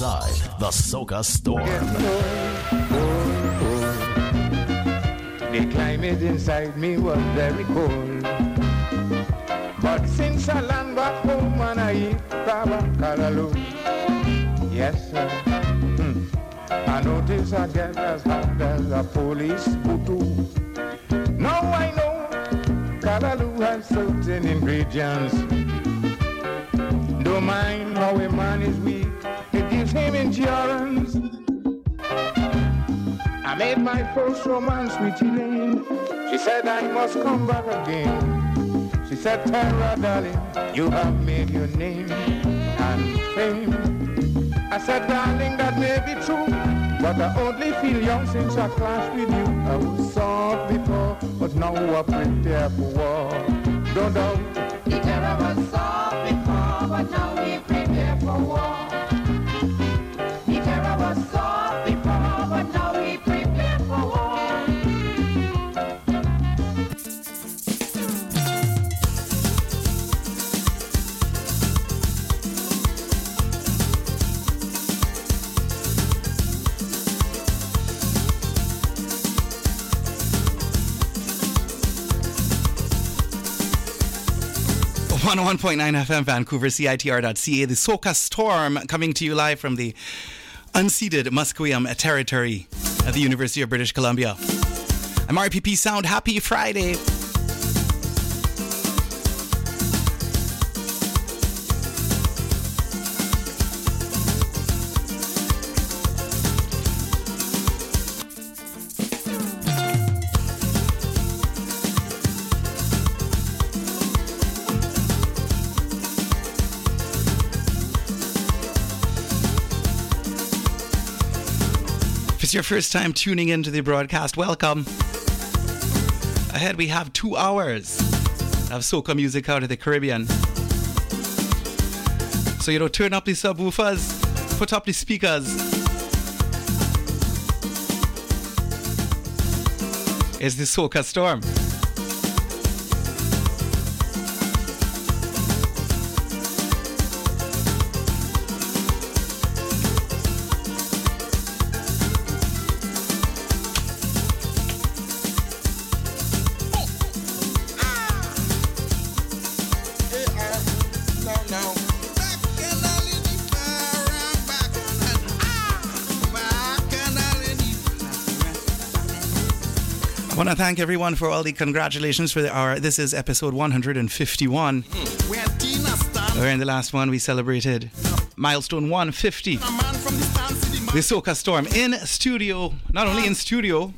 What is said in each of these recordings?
inside the Soca Storm. The climate inside me was very cold. But since I land back home and I eat Tabacalalo, yes sir, mm. I notice I get as hot as a police kutu. Now I know Kalalu has certain ingredients my first romance with Elaine. She said, I must come back again. She said, Tara, darling, you have made your name and fame. I said, darling, that may be true, but I only feel young since I clashed with you. I was soft before, but now I prepare for war. Don't doubt, it never was soft. 101.9 FM Vancouver, CITR.ca, the Soca Storm coming to you live from the unceded Musqueam territory at the University of British Columbia. I'm RPP Sound. Happy Friday. It's your first time tuning into the broadcast, welcome. Ahead we have two hours of soca music out of the Caribbean. So you know, turn up the subwoofers, put up the speakers. It's the soca storm. Thank everyone for all the congratulations for the, our. This is episode 151. Where in the last one we celebrated milestone 150. a man from the Soca Storm in studio, not only in studio,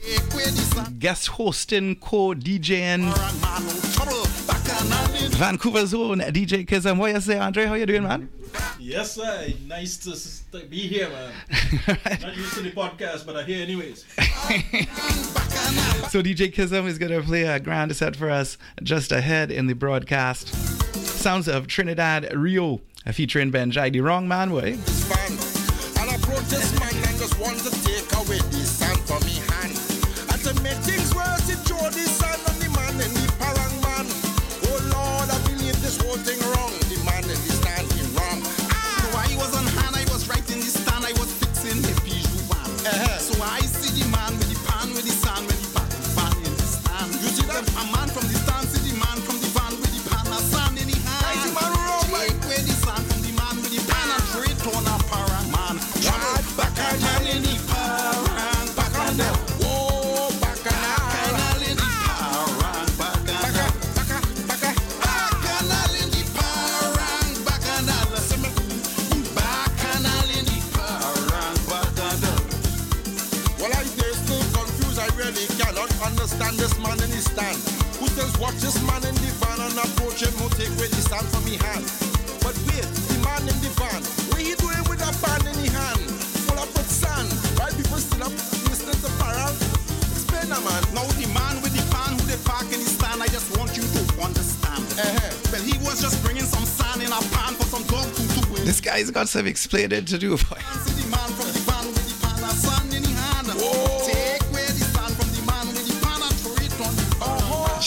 guest hosting, co DJing. Vancouver's own DJ Kizzum. What you say, Andre? How you doing, man? Yes, sir. Nice to be here, man. Not used to the podcast, but I'm here anyways. So DJ Kizzum is going to play a grand set for us just ahead in the broadcast. Sounds of Trinidad Rio, featuring Benjai, the wrong man way. Watch this man in the van and approach him who take away the sand from me hand? But wait, the man in the van, what he doing with a pan in the hand? Full up with sand. Why people still up listening to Farrell? Explain that man. Now the man with the pan who they park in his stand, I just want you to understand. Uh-huh. Well, he was just bringing some sand in a pan for some dog to do it. This guy's got some explaining to do. boy.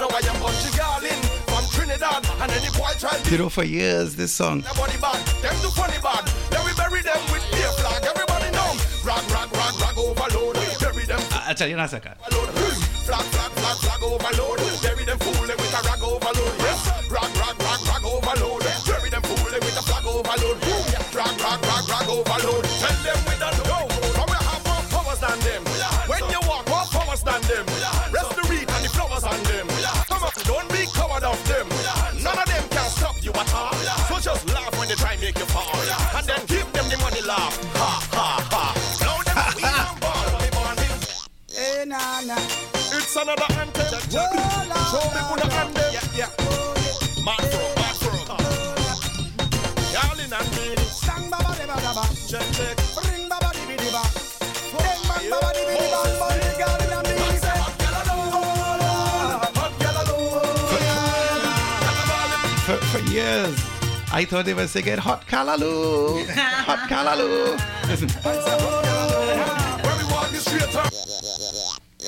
Now I am Benjai from Trinidad. And any boy try to You know, for years, this song. Nobody bad, them do funny bad. Then we bury them with beer flag. Everybody know. Rag, rag, rag, rag overload. Bury them I- I'll tell you in a second. Flag, flag, flag, flag overload. Bury them with a rag overload. Yes. Rag, rag, rag, rag overload. Bury them with a flag overload. Rag, rag, rag, rag overload. Another anthem. Show me who the anthem. Yeah, yeah. Mad frog, mad frog. Y'all and me. Sang baba de baba ba. Check, check. Ring baba bang baba me. For, for years, I thought they were singing Hot Kalaloo. Hot Kalaloo. Listen.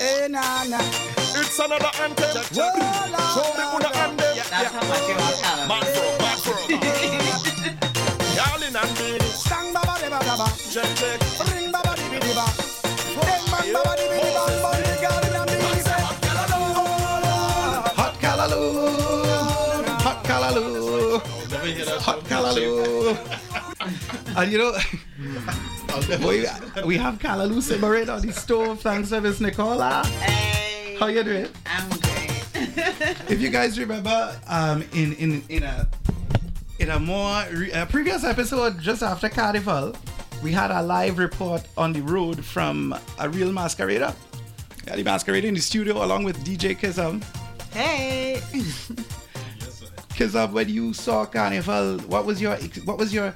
Hey, nah, nah. it's another anthem. Show me who the anthem. That's how much you are telling. Mad frog, mad frog. Y'all in and me. Sang baba de baba ba. Check, check. Ring baba di di di ba. Ding bang baba di di di ba. Body girl in a me say. Hot Kalaloo. Hot Kalaloo. Never hear Hot song. Kalaloo. And you know, we, we have Kalaloo simmering on the stove. Thanks for Miss Nicola. Hey, How you doing? I'm great. If you guys remember, um, in in in a in a more re- a previous episode just after Carnival, we had a live report on the road from a real masquerader. Had the masquerader in the studio along with DJ Kizzum. hey. Kizzum, when you saw Carnival, what was your what was your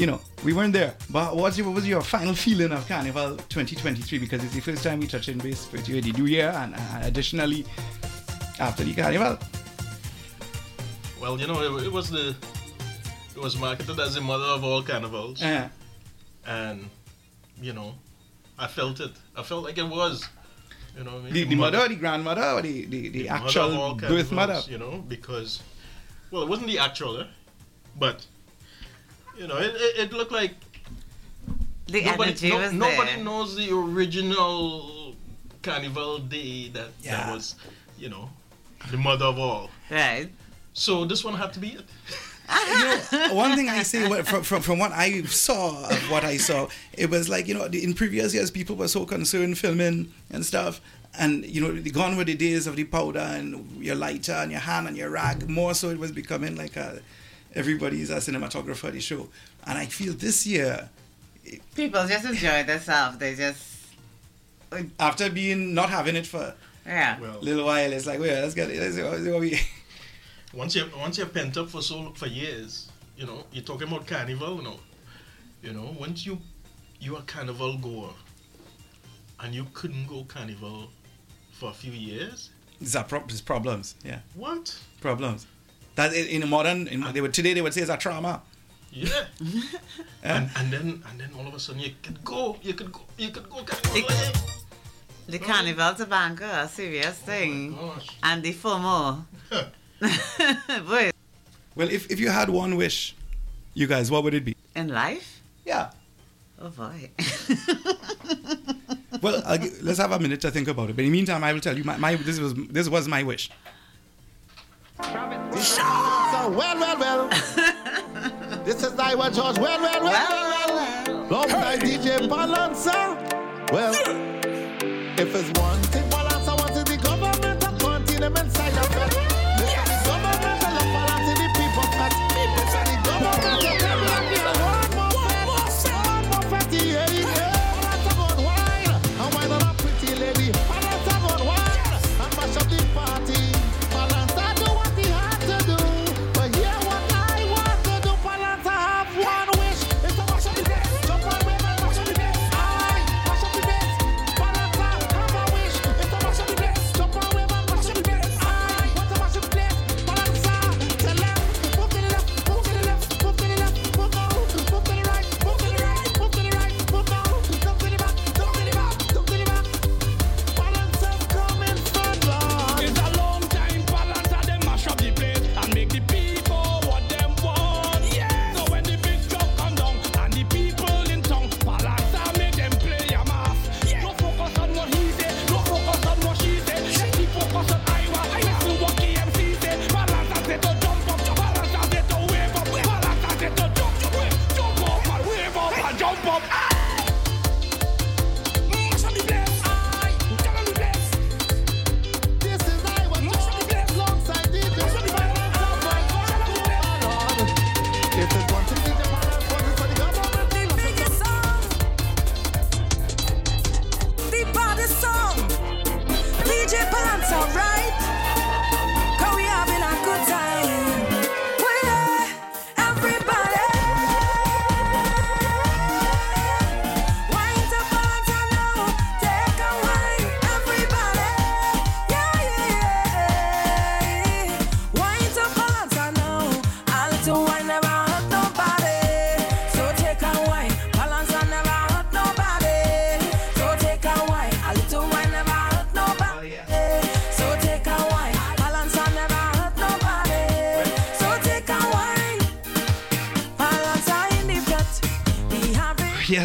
you know, we weren't there, but what's your, what was your final feeling of Carnival 2023? Because it's the first time we touch in base with you in the new year, and uh, additionally after the Carnival. Well, you know, it, it was the it was marketed as the mother of all carnivals, Uh, and you know, I felt it. I felt like it was. You know, I mean? the, the mother, or the grandmother, or the, the, the, mother of actual all birth mother. You know, because well, it wasn't the actual, eh? but you know, it, it, it looked like The nobody, energy no- was nobody there. knows the original carnival day that Yeah. that was, you know, the mother of all. Right. So this one had to be it. One thing I say from, from, from what I saw of what I saw, it was like, you know, in previous years, people were so concerned filming and stuff. And, you know, the gone were the days of the powder and your lighter and your hand and your rag. More so, it was becoming like a, everybody's a cinematographer of the show. And I feel this year, People just enjoy themselves. They just, after being not having it for yeah. Well, a little while, it's like, wait, let's get it. Let's see what- see what we. once you're, once you're pent up for so for years, you know, you're talking about carnival, you know, you know, once you you are carnival goer, and you couldn't go carnival for a few years, These are pro- problems. Yeah. what? Problems. That in, in modern, in, they would, today they would say it's a trauma. Yeah. and, and then and then all of a sudden you could go, you could go, you could go carnival. eh? The carnival to banker, a serious thing. Gosh. And the FOMO. Boy, Well, if, if you had one wish, you guys, what would it be? in life? Yeah. Oh boy. Well, I'll let's have a minute to think about it. But in the meantime, I will tell you my, my this was this was my wish. So, well, well, well. this is Iwer George. Well, well, well, well, well. Long time DJ Balancer. Well, if it's one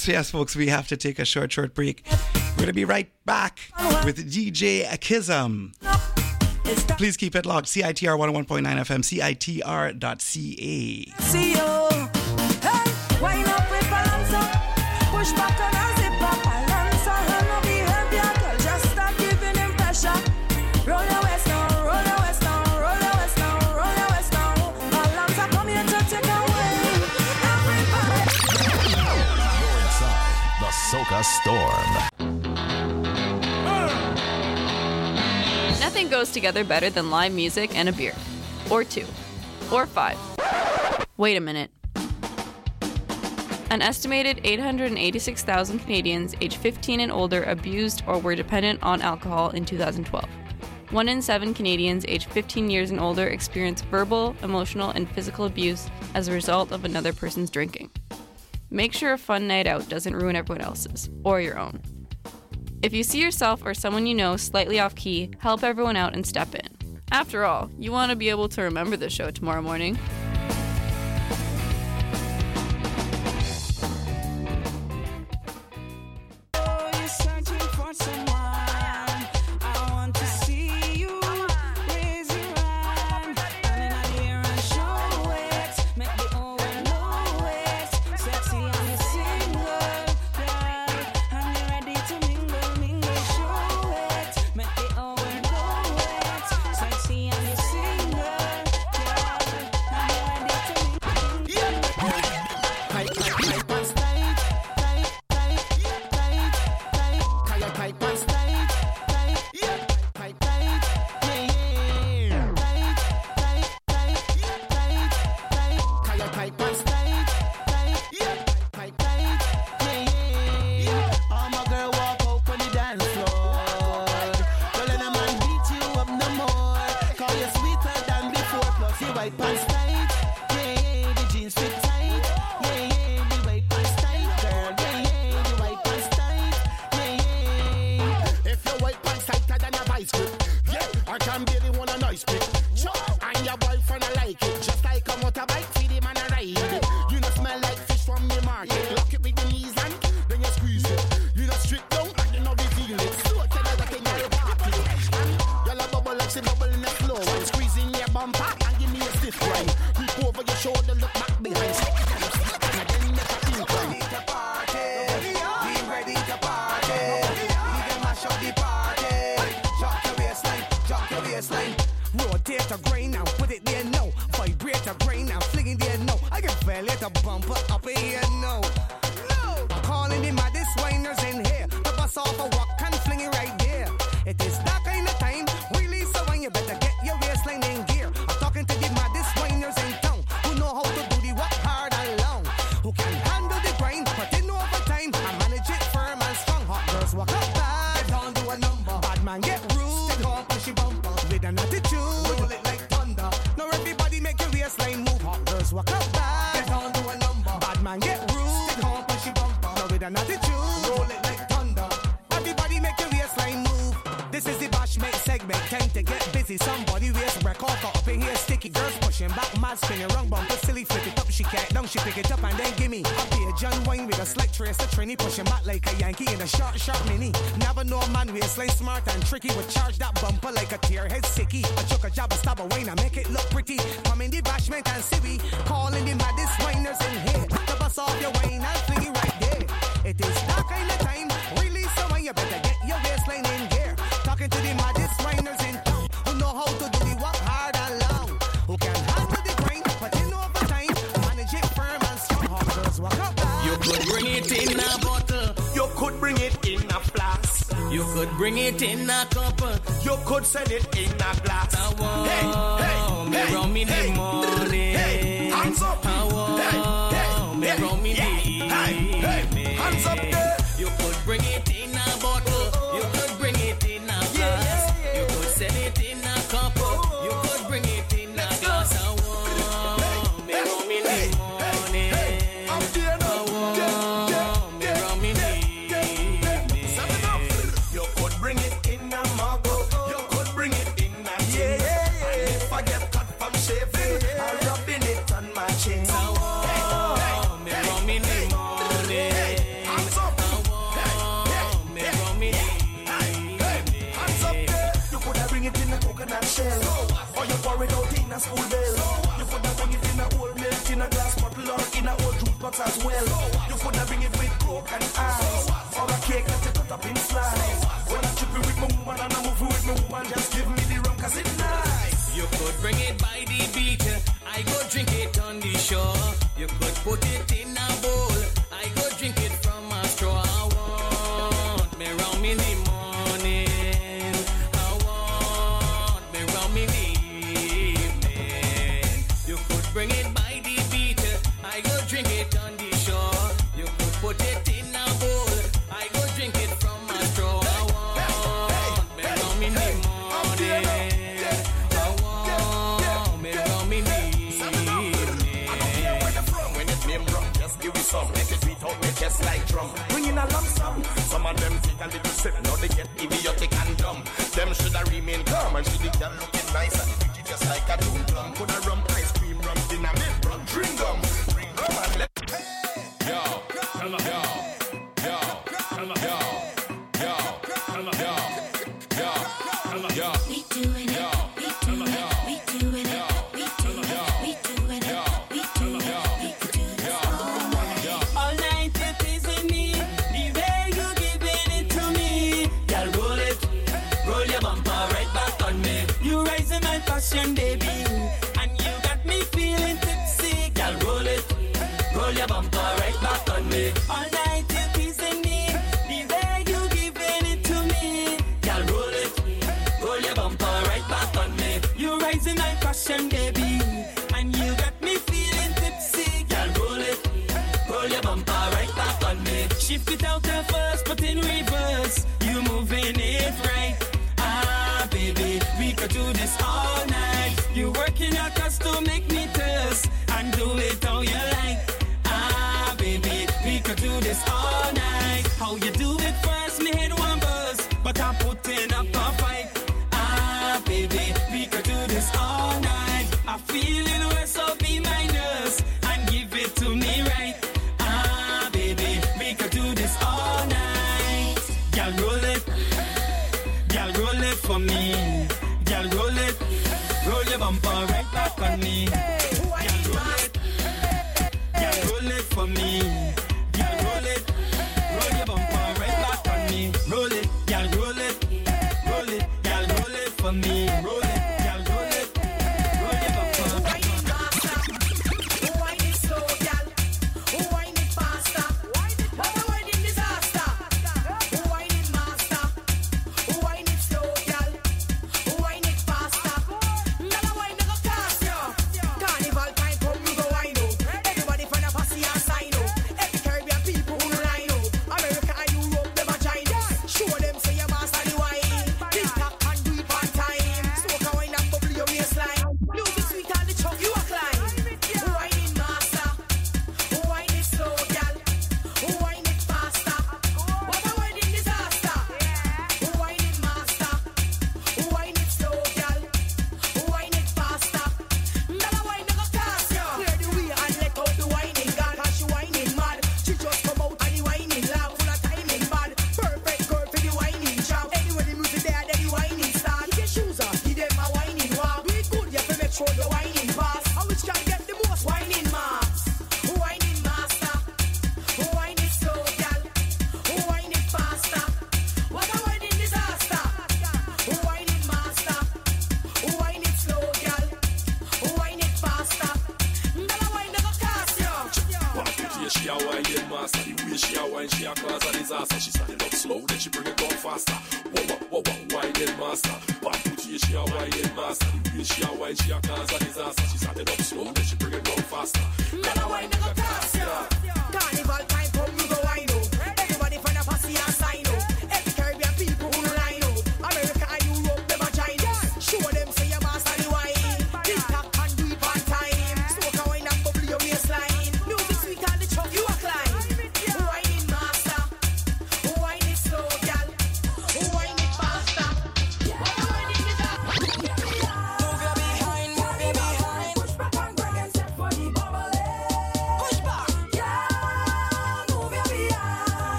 Yes, yes, folks, we have to take a short, short break. We're going to be right back with DJ Kizzum. Please keep it locked. CITR 101.9 FM, CITR.ca. see you. Storm. Nothing goes together better than live music and a beer. Or two. Or five. Wait a minute. An estimated 886,000 Canadians aged 15 and older abused or were dependent on alcohol in 2012. One in seven Canadians aged 15 years and older experience verbal, emotional, and physical abuse as a result of another person's drinking. Make sure a fun night out doesn't ruin everyone else's or your own. If you see yourself or someone you know slightly off key, help everyone out and step in. After all, you want to be able to remember the show tomorrow morning. me. I be a John Wayne with a slight trace, of trini pushing back like a Yankee in a short, sharp mini. Never know a man waistline smart and tricky. Would charge that bumper like a tearhead sicky. I chuck a job, I stab a Wayne, I make it look pretty. Come in the bashment and see we calling the maddest winers in here. The bus off your Wayne and fling it right there. It is that kind of time. Release the wine, you better get your waistline in gear. Talking to the maddest winers in town who know how to do Bring it in a cup. You could sell it in a glass. I want hey, hey, me hey, rum in hey, the morning. Hey, hands up. I want hey, hey, me hey, rum in yeah, the evening. Hey, hey, hands up there. You could bring it as well. You could have bring it with coke and ice, or a cake that you cut up in slice.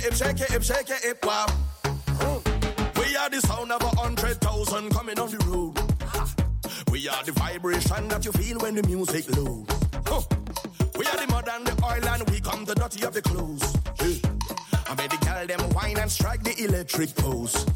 it, hip, shake it, hip, shake it, hip, wow. We are the sound of a hundred thousand coming on the road. We are the vibration that you feel when the music loads. We are the mud and the oil and we come the dirty of the clothes. I made the girl them wine and strike the electric pose.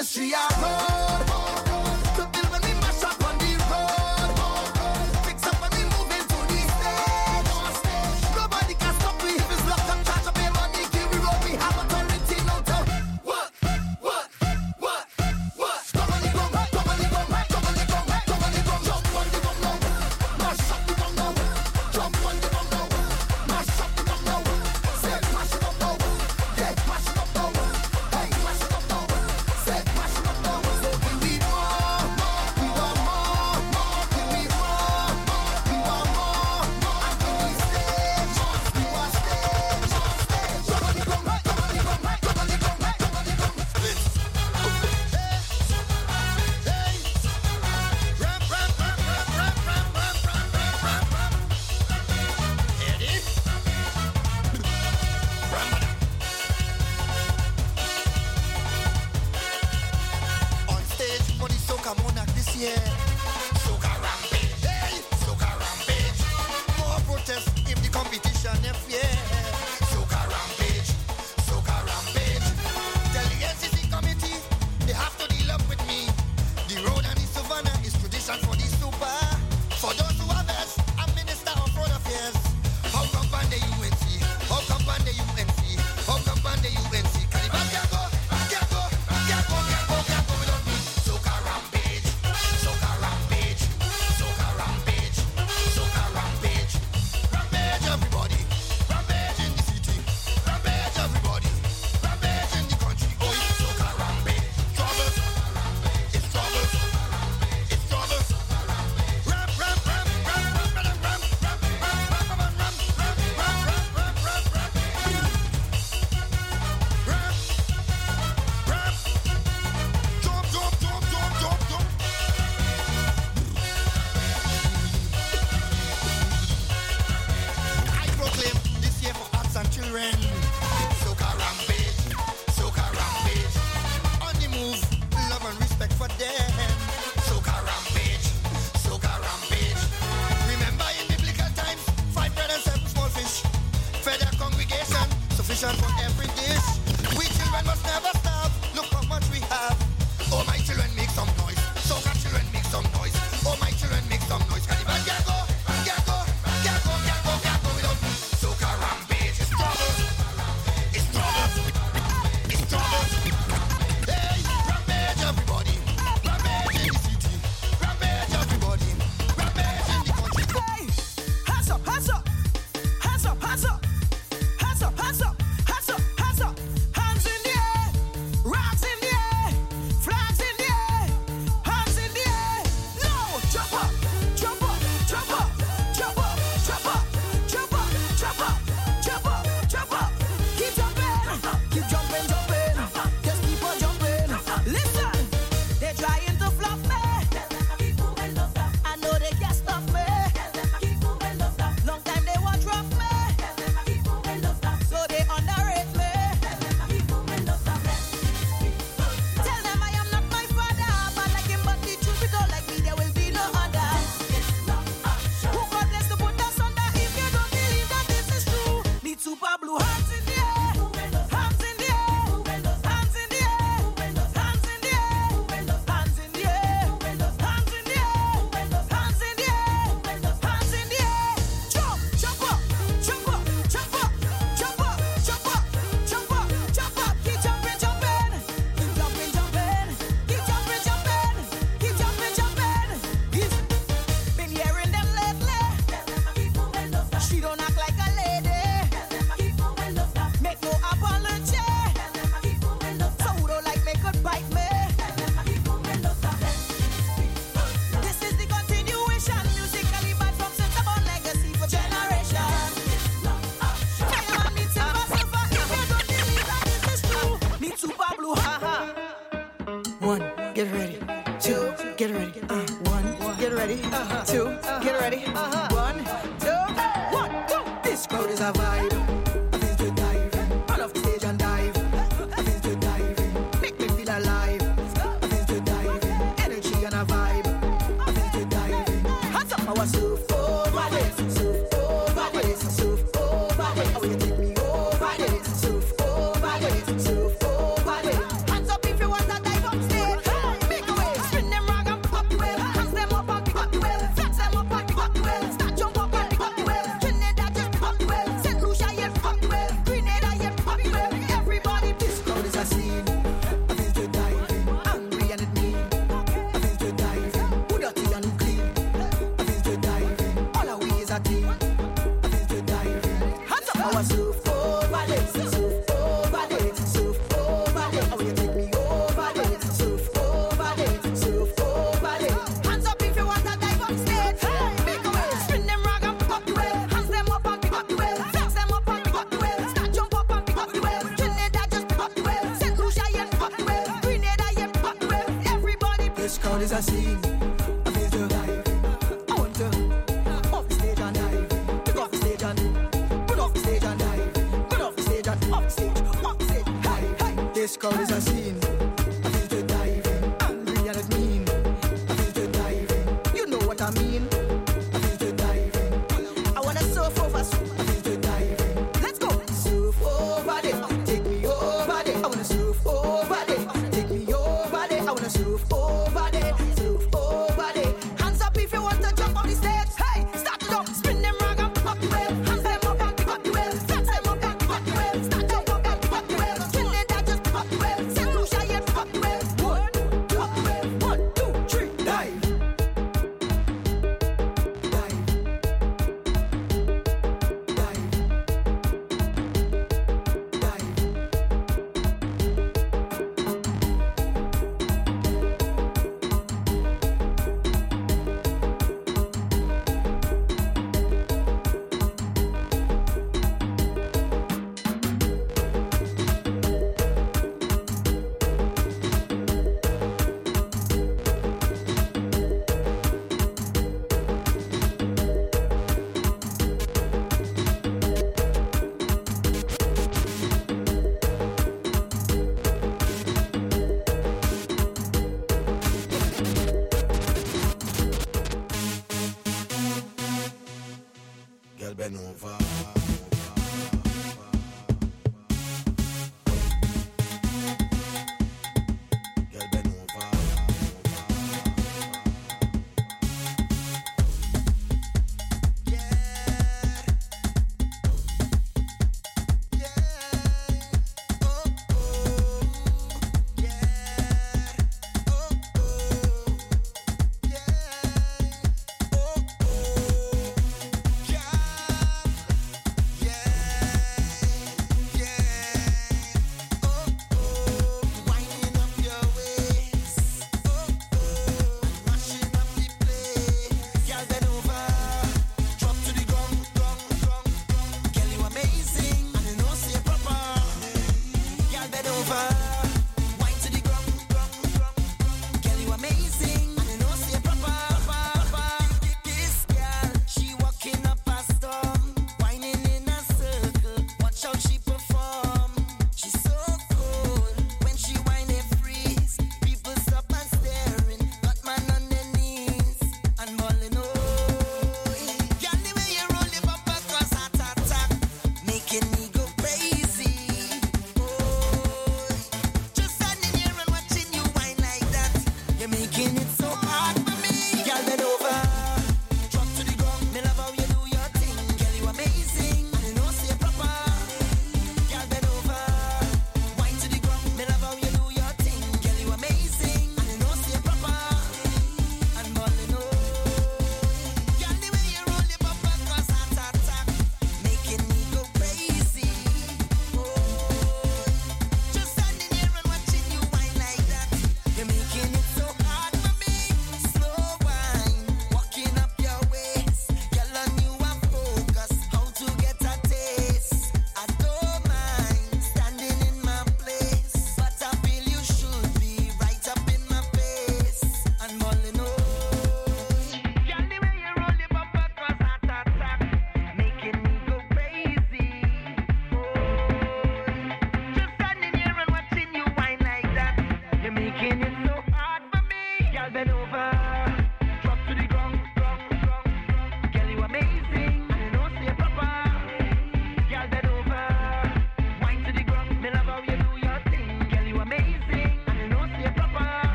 ese amor.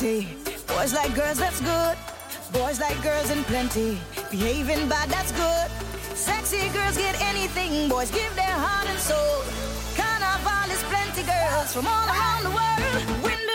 Boys like girls, that's good. Boys like girls in plenty. Behaving bad, that's good. Sexy girls get anything. Boys give their heart and soul. Carnival is plenty girls from all around the world. Window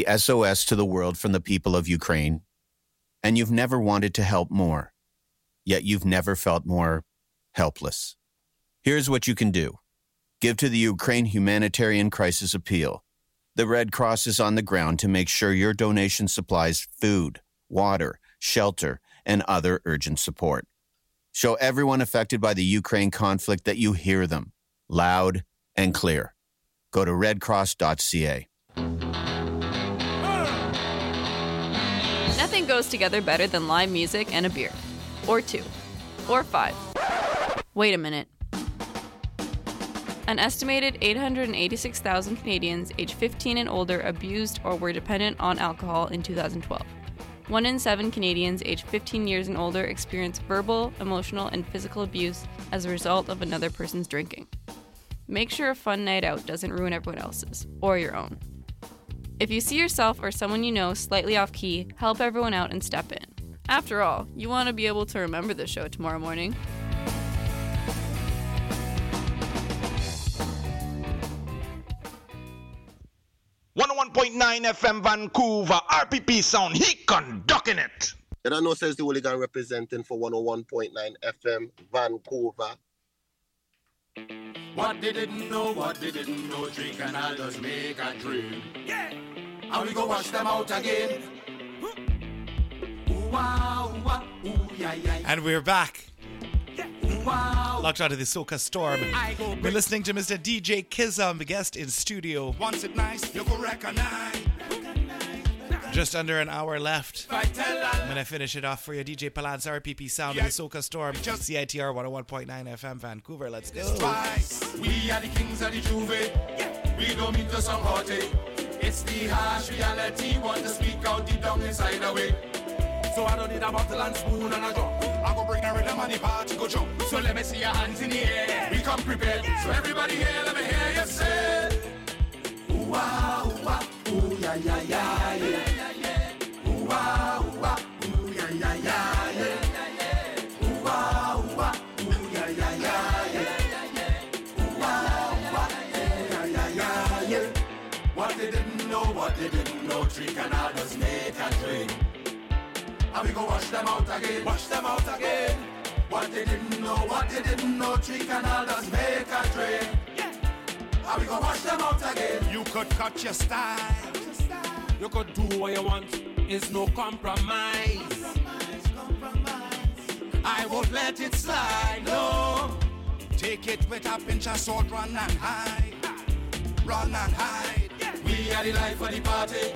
the SOS to the world from the people of Ukraine, and you've never wanted to help more, yet you've never felt more helpless. Here's what you can do give to the Ukraine Humanitarian Crisis Appeal. The Red Cross is on the ground to make sure your donation supplies food, water, shelter, and other urgent support. Show everyone affected by the Ukraine conflict that you hear them loud and clear. Go to redcross.ca. Nothing goes together better than live music and a beer. Or two. Or five. Wait a minute. An estimated 886,000 Canadians aged 15 and older abused or were dependent on alcohol in 2012. One in seven Canadians aged 15 years and older experience verbal, emotional, and physical abuse as a result of another person's drinking. Make sure a fun night out doesn't ruin everyone else's, or your own. If you see yourself or someone you know slightly off key, help everyone out and step in. After all, you want to be able to remember the show tomorrow morning. One oh one point nine FM Vancouver, RPP sound, he conducting it. You don't know, says the hooligan representing for 101.9 FM Vancouver. What they didn't know, what they didn't know, drink and I'll just make a dream. Yeah. And we go wash them out again. Ooh, wow, ooh, ah, ooh, yeah, yeah, yeah. And we're back. Wow. Ah, Locked out of the Soca Storm. We're listening to Mr. DJ Kizzum, the guest in studio. Once it nice, you go recognize. Just under an hour left. I tell her. I'm gonna finish it off for you, DJ Palance, RPP Sound of the Soca Storm, CITR 101.9 FM Vancouver. Let's go. Twice. We are the kings of the juve. We don't mean to sound haughty. It's the harsh reality. Want to speak out deep down inside away. So I don't need a bottle and spoon and a drum. I go bring a rhythm and the party go jump. So let me see your hands in the air. We come prepared. So everybody here, let me hear you say. Ooh, ah, ooh, ah, ooh, yeah, yeah, yeah, And we go wash them out again, wash them out again. What they didn't know, what they didn't know, three canals make a drink. And we go wash them out again. You could cut your style. You could do what you want. It's no compromise. I won't let it slide, no. Take it with a pinch of salt, run and hide. Run and hide. We are the life of the party.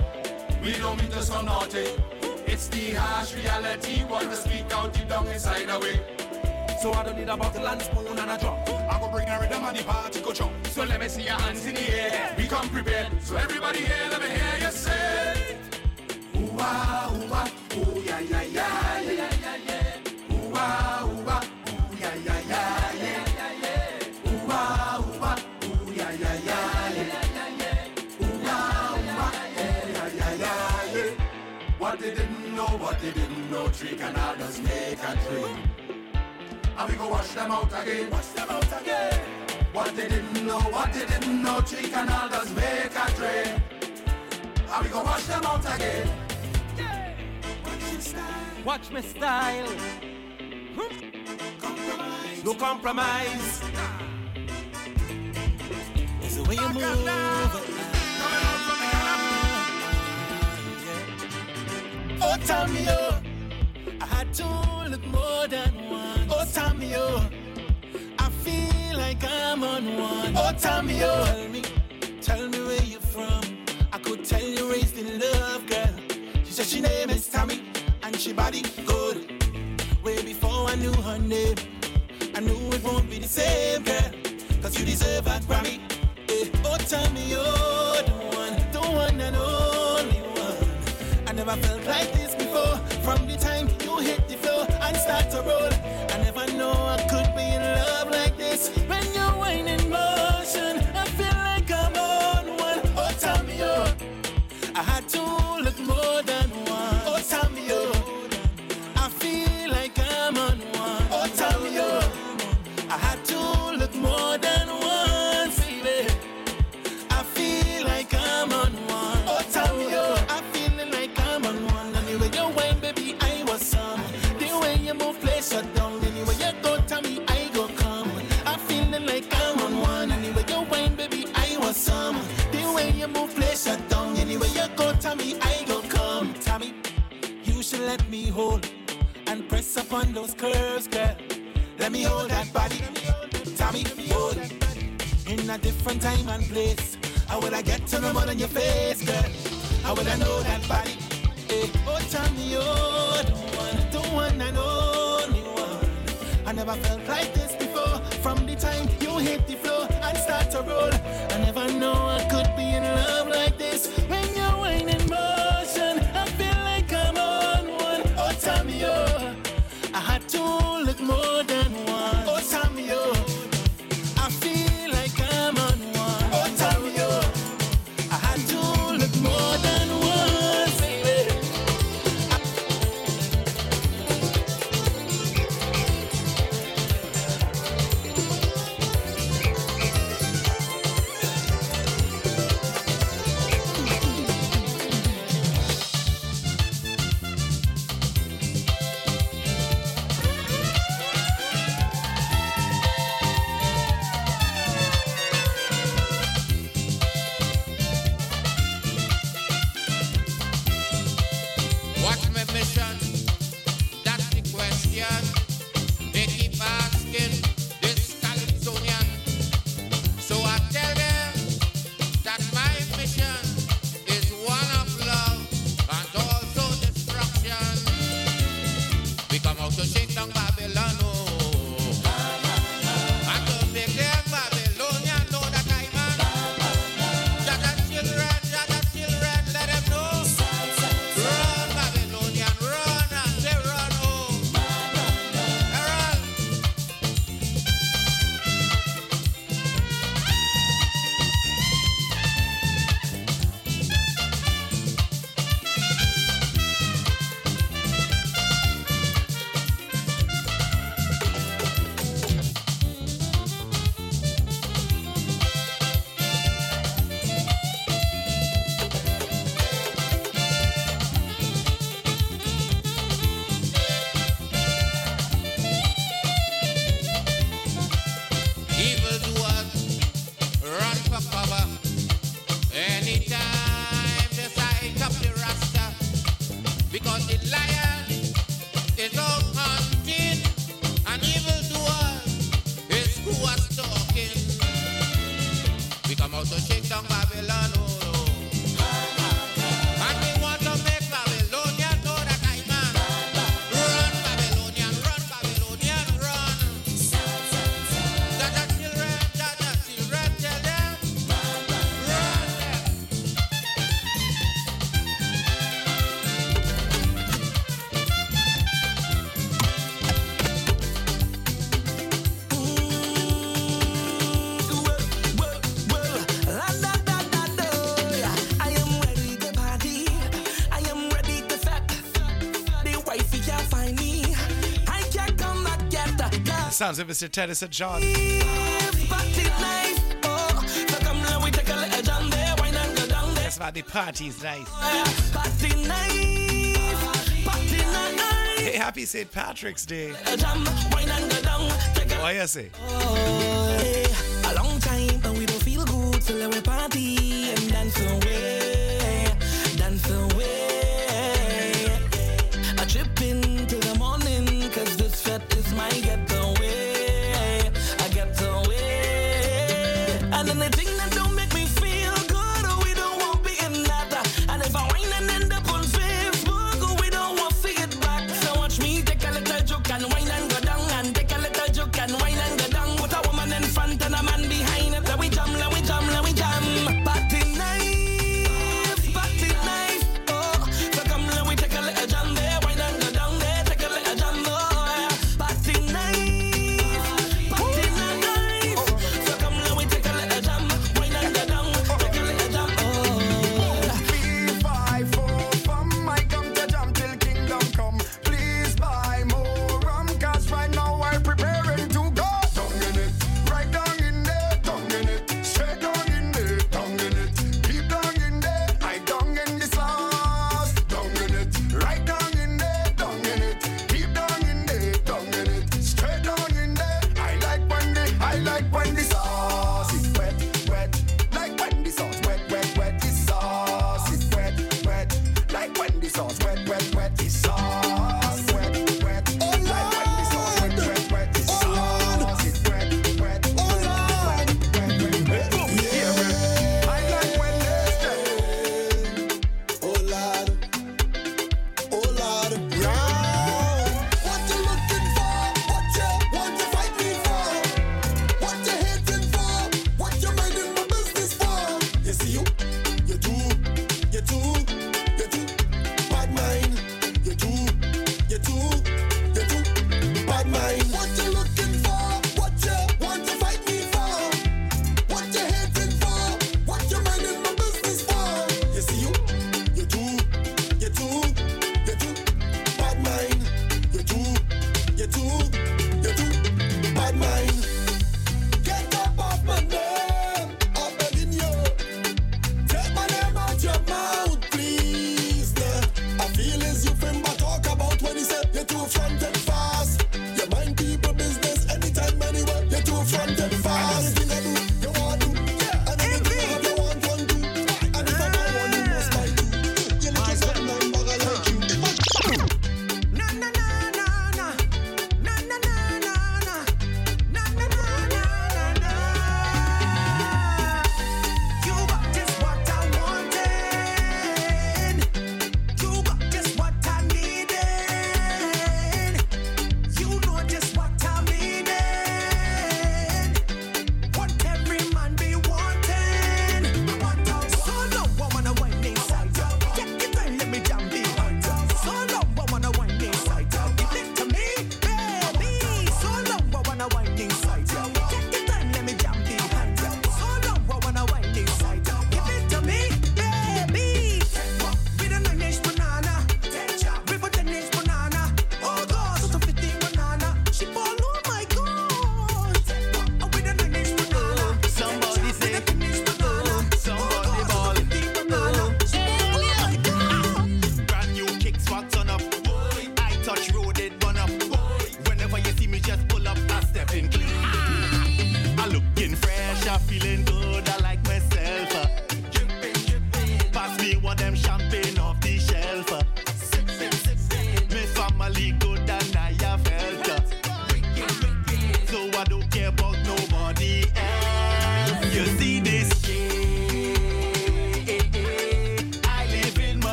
We don't mean to sound naughty. It's the harsh reality. Want to speak out deep down inside away. So I don't need a bottle and spoon and a drum. I go bring a rhythm and the party go jump. So let me see your hands in the air. We come prepared. So everybody here, let me hear you say. Ooh ah, ooh ah, ooh yeah yeah yeah. They didn't know, three canals make a dream. And we go wash them out again, wash them out again. What they didn't know, what they didn't know, three canals make a dream. And we go wash them out again. Watch my style. No compromise. It's the way you move. Oh, tell me, oh, I had to look more than once. oh, tell me, oh, I feel like I'm on one. oh, tell me, oh. Tell me, tell me where you're from. I could tell you raised in love, girl. She said she name is Tammy, and she body good. Way before I knew her name, I knew it won't be the same, girl. Cause you deserve a Grammy. Eh, Oh, tell me you're the one, the one. I never felt like this before. From the time you hit the floor and start to roll, I never know I could be in love like this. When you're whining motion, I feel like I'm on one. Oh, tell me oh, I had to press upon those curves, girl. Let me hold that body. Me, hold in a different time and place. How would I get to know more than your face, girl? How would I know that body? Eh, oh, me you're the one, the one and only one. I never felt like this before. From the time you hit the floor and start to roll, I never know I could be sounds of Mr. Tennyson John. That's why the party's nice. Hey, happy St. Patrick's Day. What say?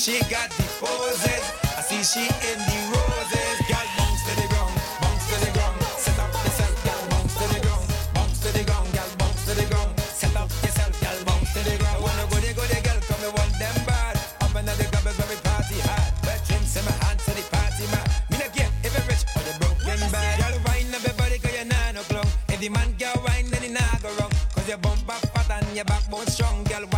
she got the poses. I see she in the roses. Girl, bounce to the ground, bounce to the ground. Set up yourself, girl, bounce to the ground, bounce to the ground, girl, bounce to the ground. Set up yourself, girl, bounce to the ground. Wanna go there, go there, girl, come and want them bad. Up under the grabbers where we party hard. But Jim, in my hands, to the party man. Me not care if you rich or the broken bad. Girl, wine up your body 'cause you're nine o'clock. If the man girl wine, then he not go wrong. 'Cause your bumper fat and your backbone strong, girl.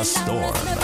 The Soca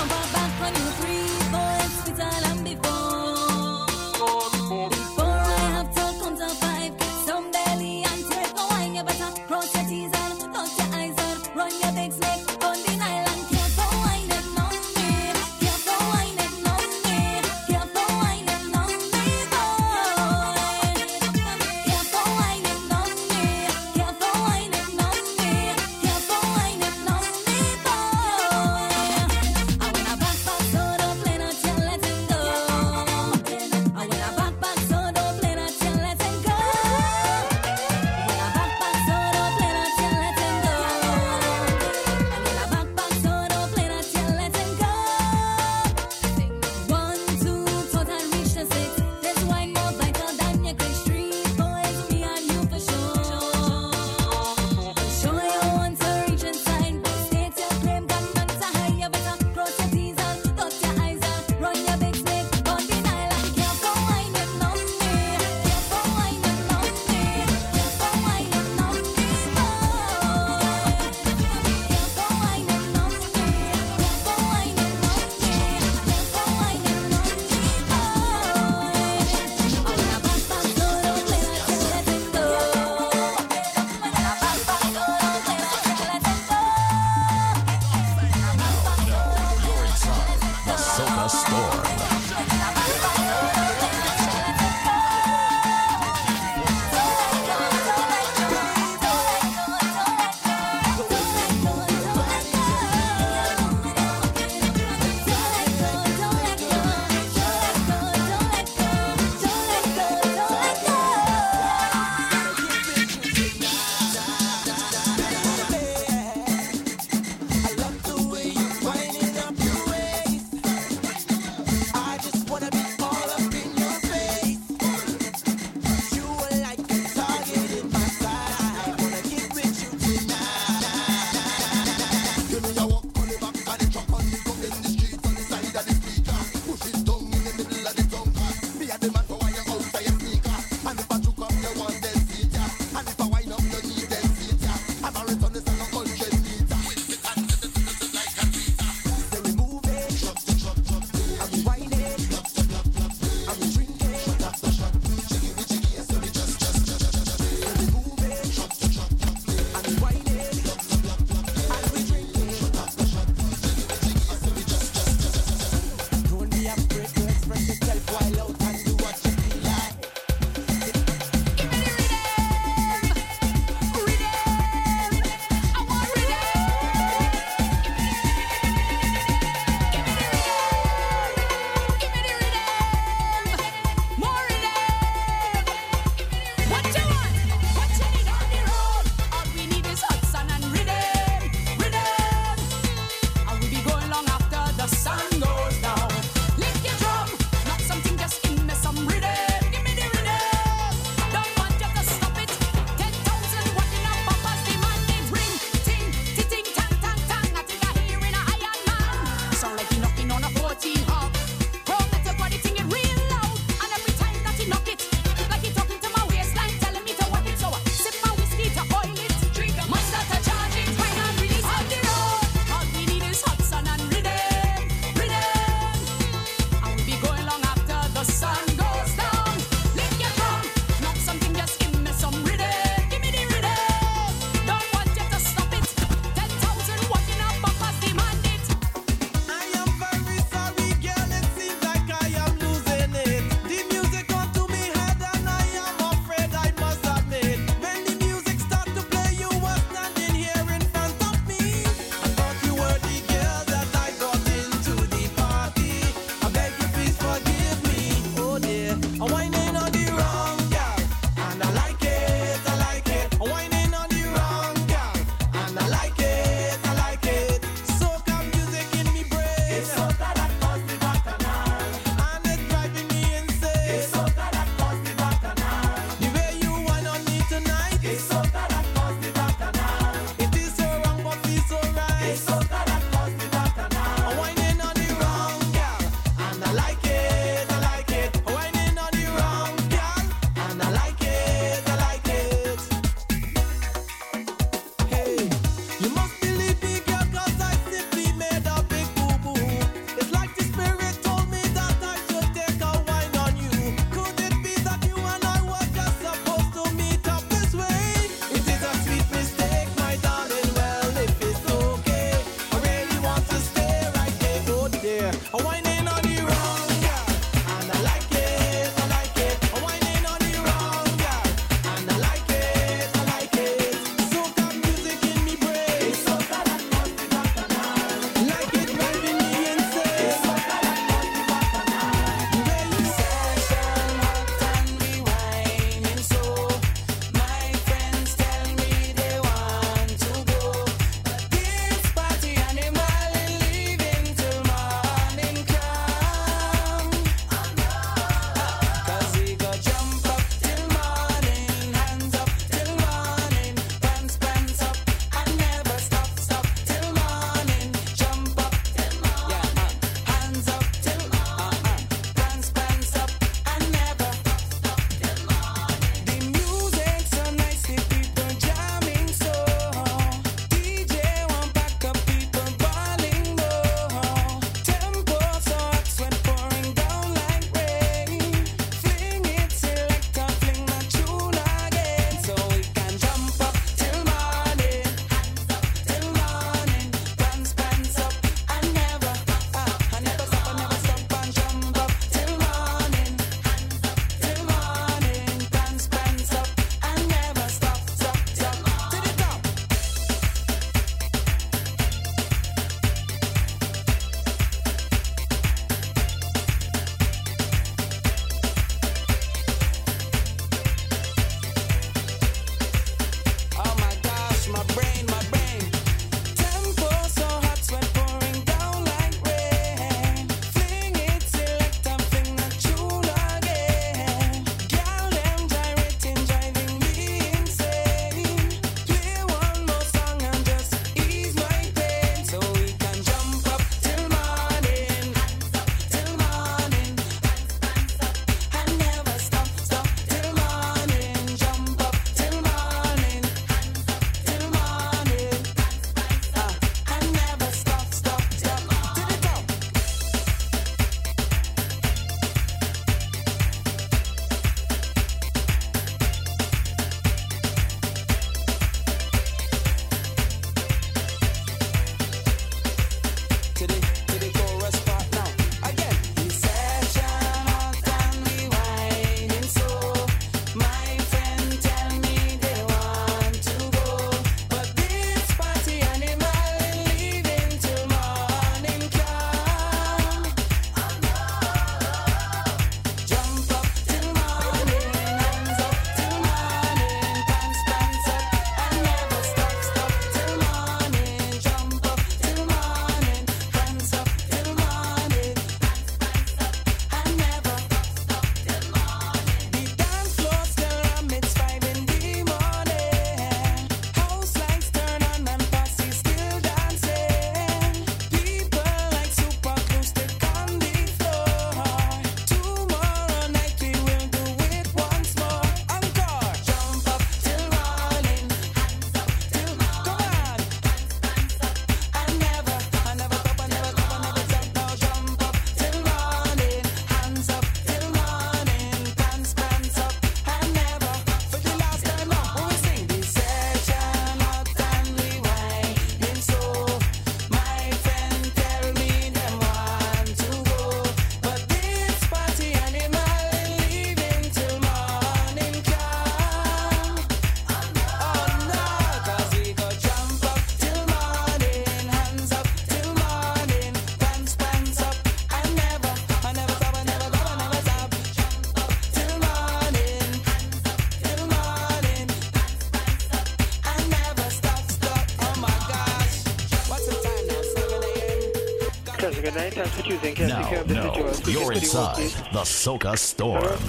choosing Now, no, you're inside the Soca Storm.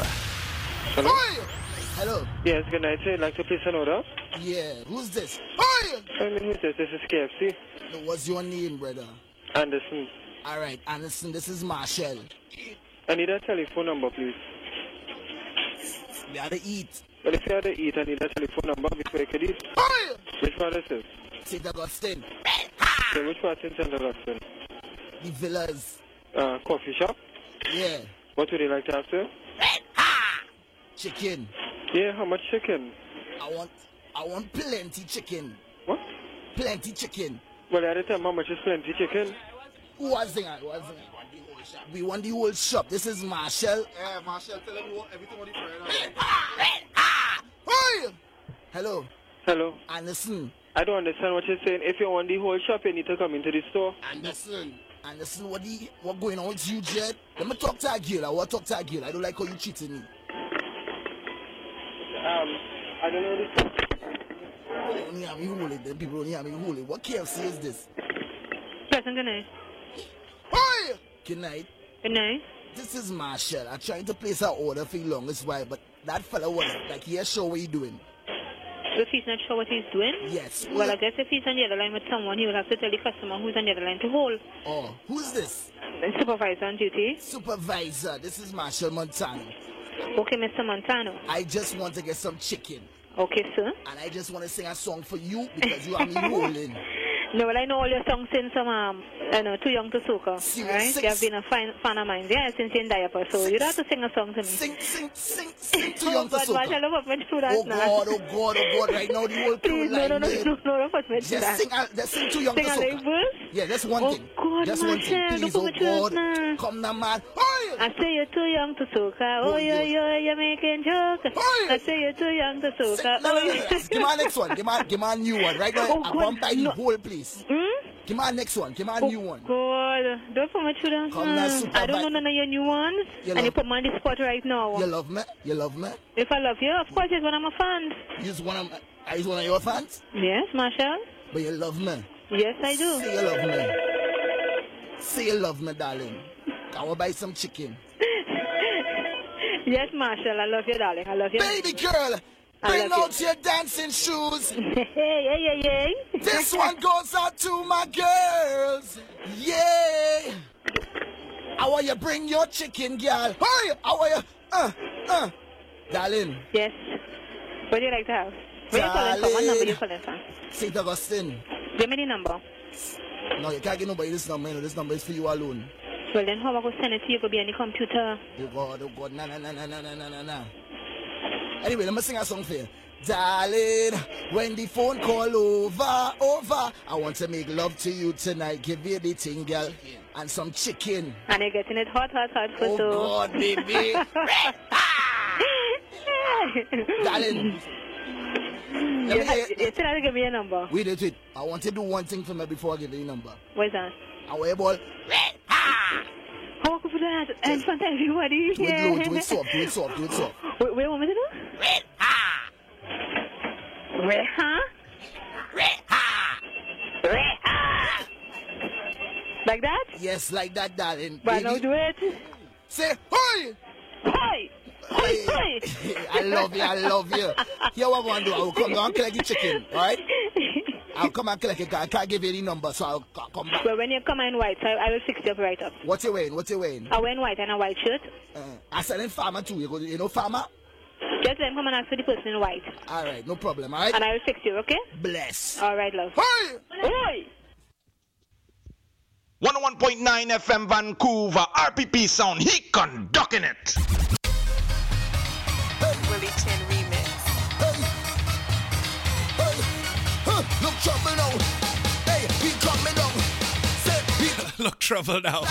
Hello? Hello? Yes, good night, sir. You'd like to place an order? Yeah, who's this? Hi. I mean, who's this? This is KFC. No, what's your name, brother? Anderson. All right, Anderson, this is Machel. I need a telephone number, please. We had to eat. Well, if you had to eat, I need a telephone number before you could eat. Hi. Which part is it? St. Augustine. Okay. Which part is St. Augustine? The villas uh, coffee shop. Yeah. What would you like to have, sir? Red ha. Chicken. Yeah, how much chicken? I want I want plenty chicken. What? Plenty chicken. Well, at the time, how much is plenty chicken? What's the What's the we want the whole shop. This is Machel. Yeah, Machel, tell him everything on the prayer. Hello. Hello. Anderson. I don't understand what you're saying. If you want the whole shop, you need to come into the store. Anderson. Anderson, what the what going on with you, Jed? Let me talk to a girl. I want to talk to a girl. I don't like how you cheating me. Um, I don't know this. They only have me holy. Then people only have me holy. What KFC is this? Present, good night. Hey! Good night. Good night. This is Machel. I'm trying to place an order for the longest while, but that fella was like, he has show what he doing. If he's not sure what he's doing? Yes. Well, I guess if he's on the other line with someone, he will have to tell the customer who's on the other line to hold. Oh, who's this? The supervisor on duty. Supervisor. This is Machel Montano. Okay, Mr. Montano. I just want to get some chicken. Okay, sir. And I just want to sing a song for you because you are me rolling. No, well, I know all your songs since I'm, um, I know, too young to soca. Serious? Right? Sing- You have been a fan, fan of mine, yeah, since you're in diaper, so you don't have to sing a song to me. Sing, sing, sing, sing Too young to soca. Machel, don't put me through that Oh now. God, oh God, oh God! Right now the whole crew no, no, no, no, no, put me through Just that. sing, uh, just sing too young Sing to soca. verse? Yeah, that's one Oh, thing. God, that's one thing. Please, oh put me through God, now. come now, man. I say you're too young to soca. Oh, yo, yo, you're making joke. I say you're too young to soca. No, no, Oh, no, no. Give me a next one. Give me, give me a new one. Right now, Oh, I God, want the no. whole place. Hmm? Give me a next one. Give me a Oh, new one. God, don't put through that. Come Hmm. super I don't know none of your new ones. You and you put me on the spot right now. You love me? You love me? If I love you, of course, it's one of my fans. You's one of, my. I one of your fans? Yes, Machel. But you love me. Yes, I do. Say you love me. Say you love me, darling. I want buy some chicken. Yes, Machel, I love you, darling. I love you. Baby girl, bring out your dancing shoes. Hey, hey, hey, hey. This one goes out to my girls. Yeah. I want you bring your chicken, girl. Hurry! I want you. Uh, uh. Darling. Yes. What do you like to have? Where you calling from? What number you calling from? St. Augustine. Give me the number. No, you can't give nobody this number. You know, this number is for you alone. Well, then how am I to send it to you? Go be on the computer. God, oh God, na na na na na na na na na. Anyway, let me sing a song for you. Darling, when the phone call over, over, I want to make love to you tonight. Give you the thing, girl, and some chicken. And you're getting it hot, hot, hot for Oh so. God, baby. Darling. You, ha- you still have to give me your number. Wait, wait, wait. I want to do one thing for me before I give you the number. What's that? I wear ball. 哦，我不知道，哎，放在苹果里面。不会错，不会错，不会错。喂喂，我们这个。喂哈。喂哈。喂哈。喂哈。Like that? Yes, like that, darling. But now do it. Say, hoi! Hoi! Hey, hoi, hoi! I love you, I love you. Here what we want to do, I will come down and collect the chicken, alright? I'll come and collect it, 'cause I can't give you the number, so I'll come back. Well, when you come in white, I, I will fix you up right up. What you wearing? What you wearing? I wear white and a white shirt. Uh, I selling farmer too. You, go, you know farmer? Just let him come and ask for the person in white. Alright, no problem, alright? And I will fix you, okay? Bless. All right, love. Hey! Hey! 101.9 FM Vancouver, RPP sound, he conducting it. Willie Chin trouble now. Hey, we coming down. We Look trouble now.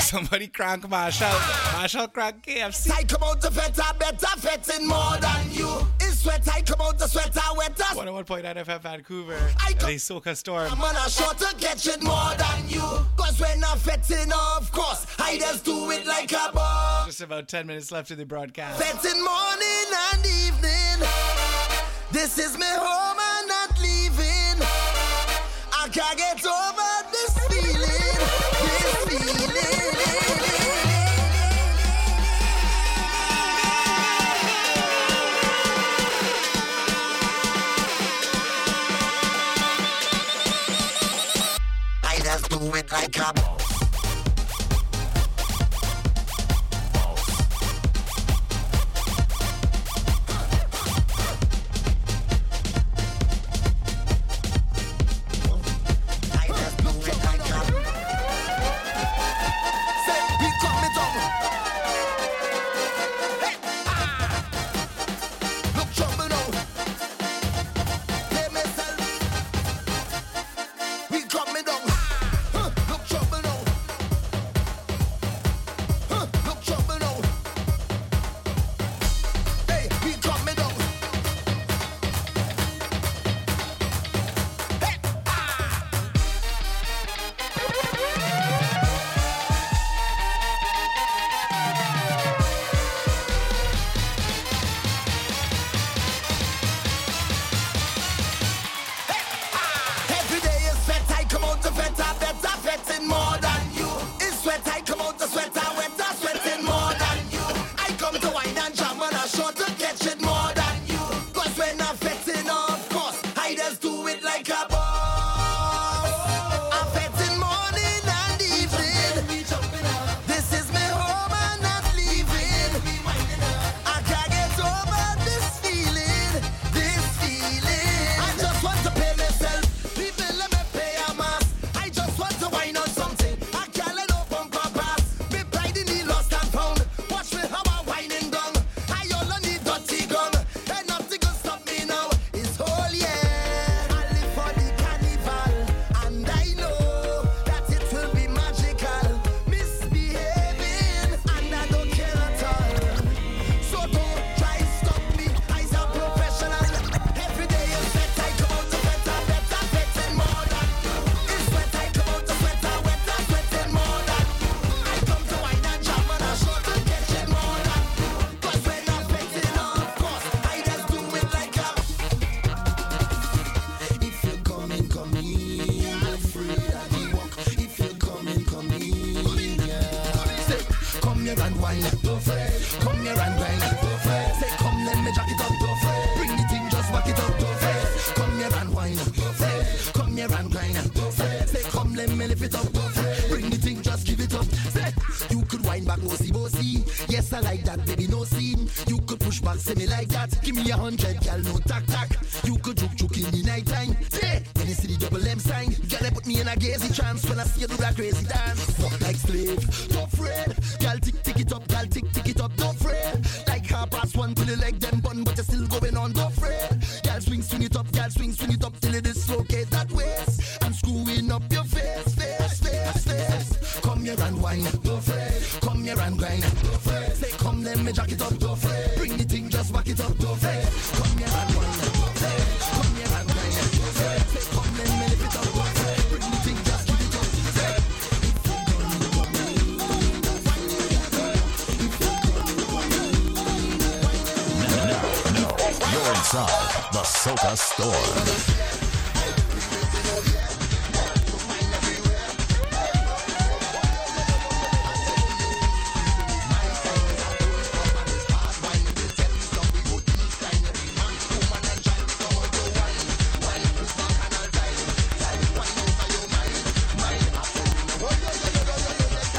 Somebody crank Machel. Machel crank KFC. I come out the better, better fetting more than you. Is sweat, I come out the sweater, wetter. 101.9 FM Vancouver. The Soca Storm. I'm on a short to catch it more than you. Cause when I'm fetting, of course, I just do it like a boss. Just about 10 minutes left in the broadcast. Fetting morning and evening. This is my home, can't get over this feeling. This feeling. I just do it like a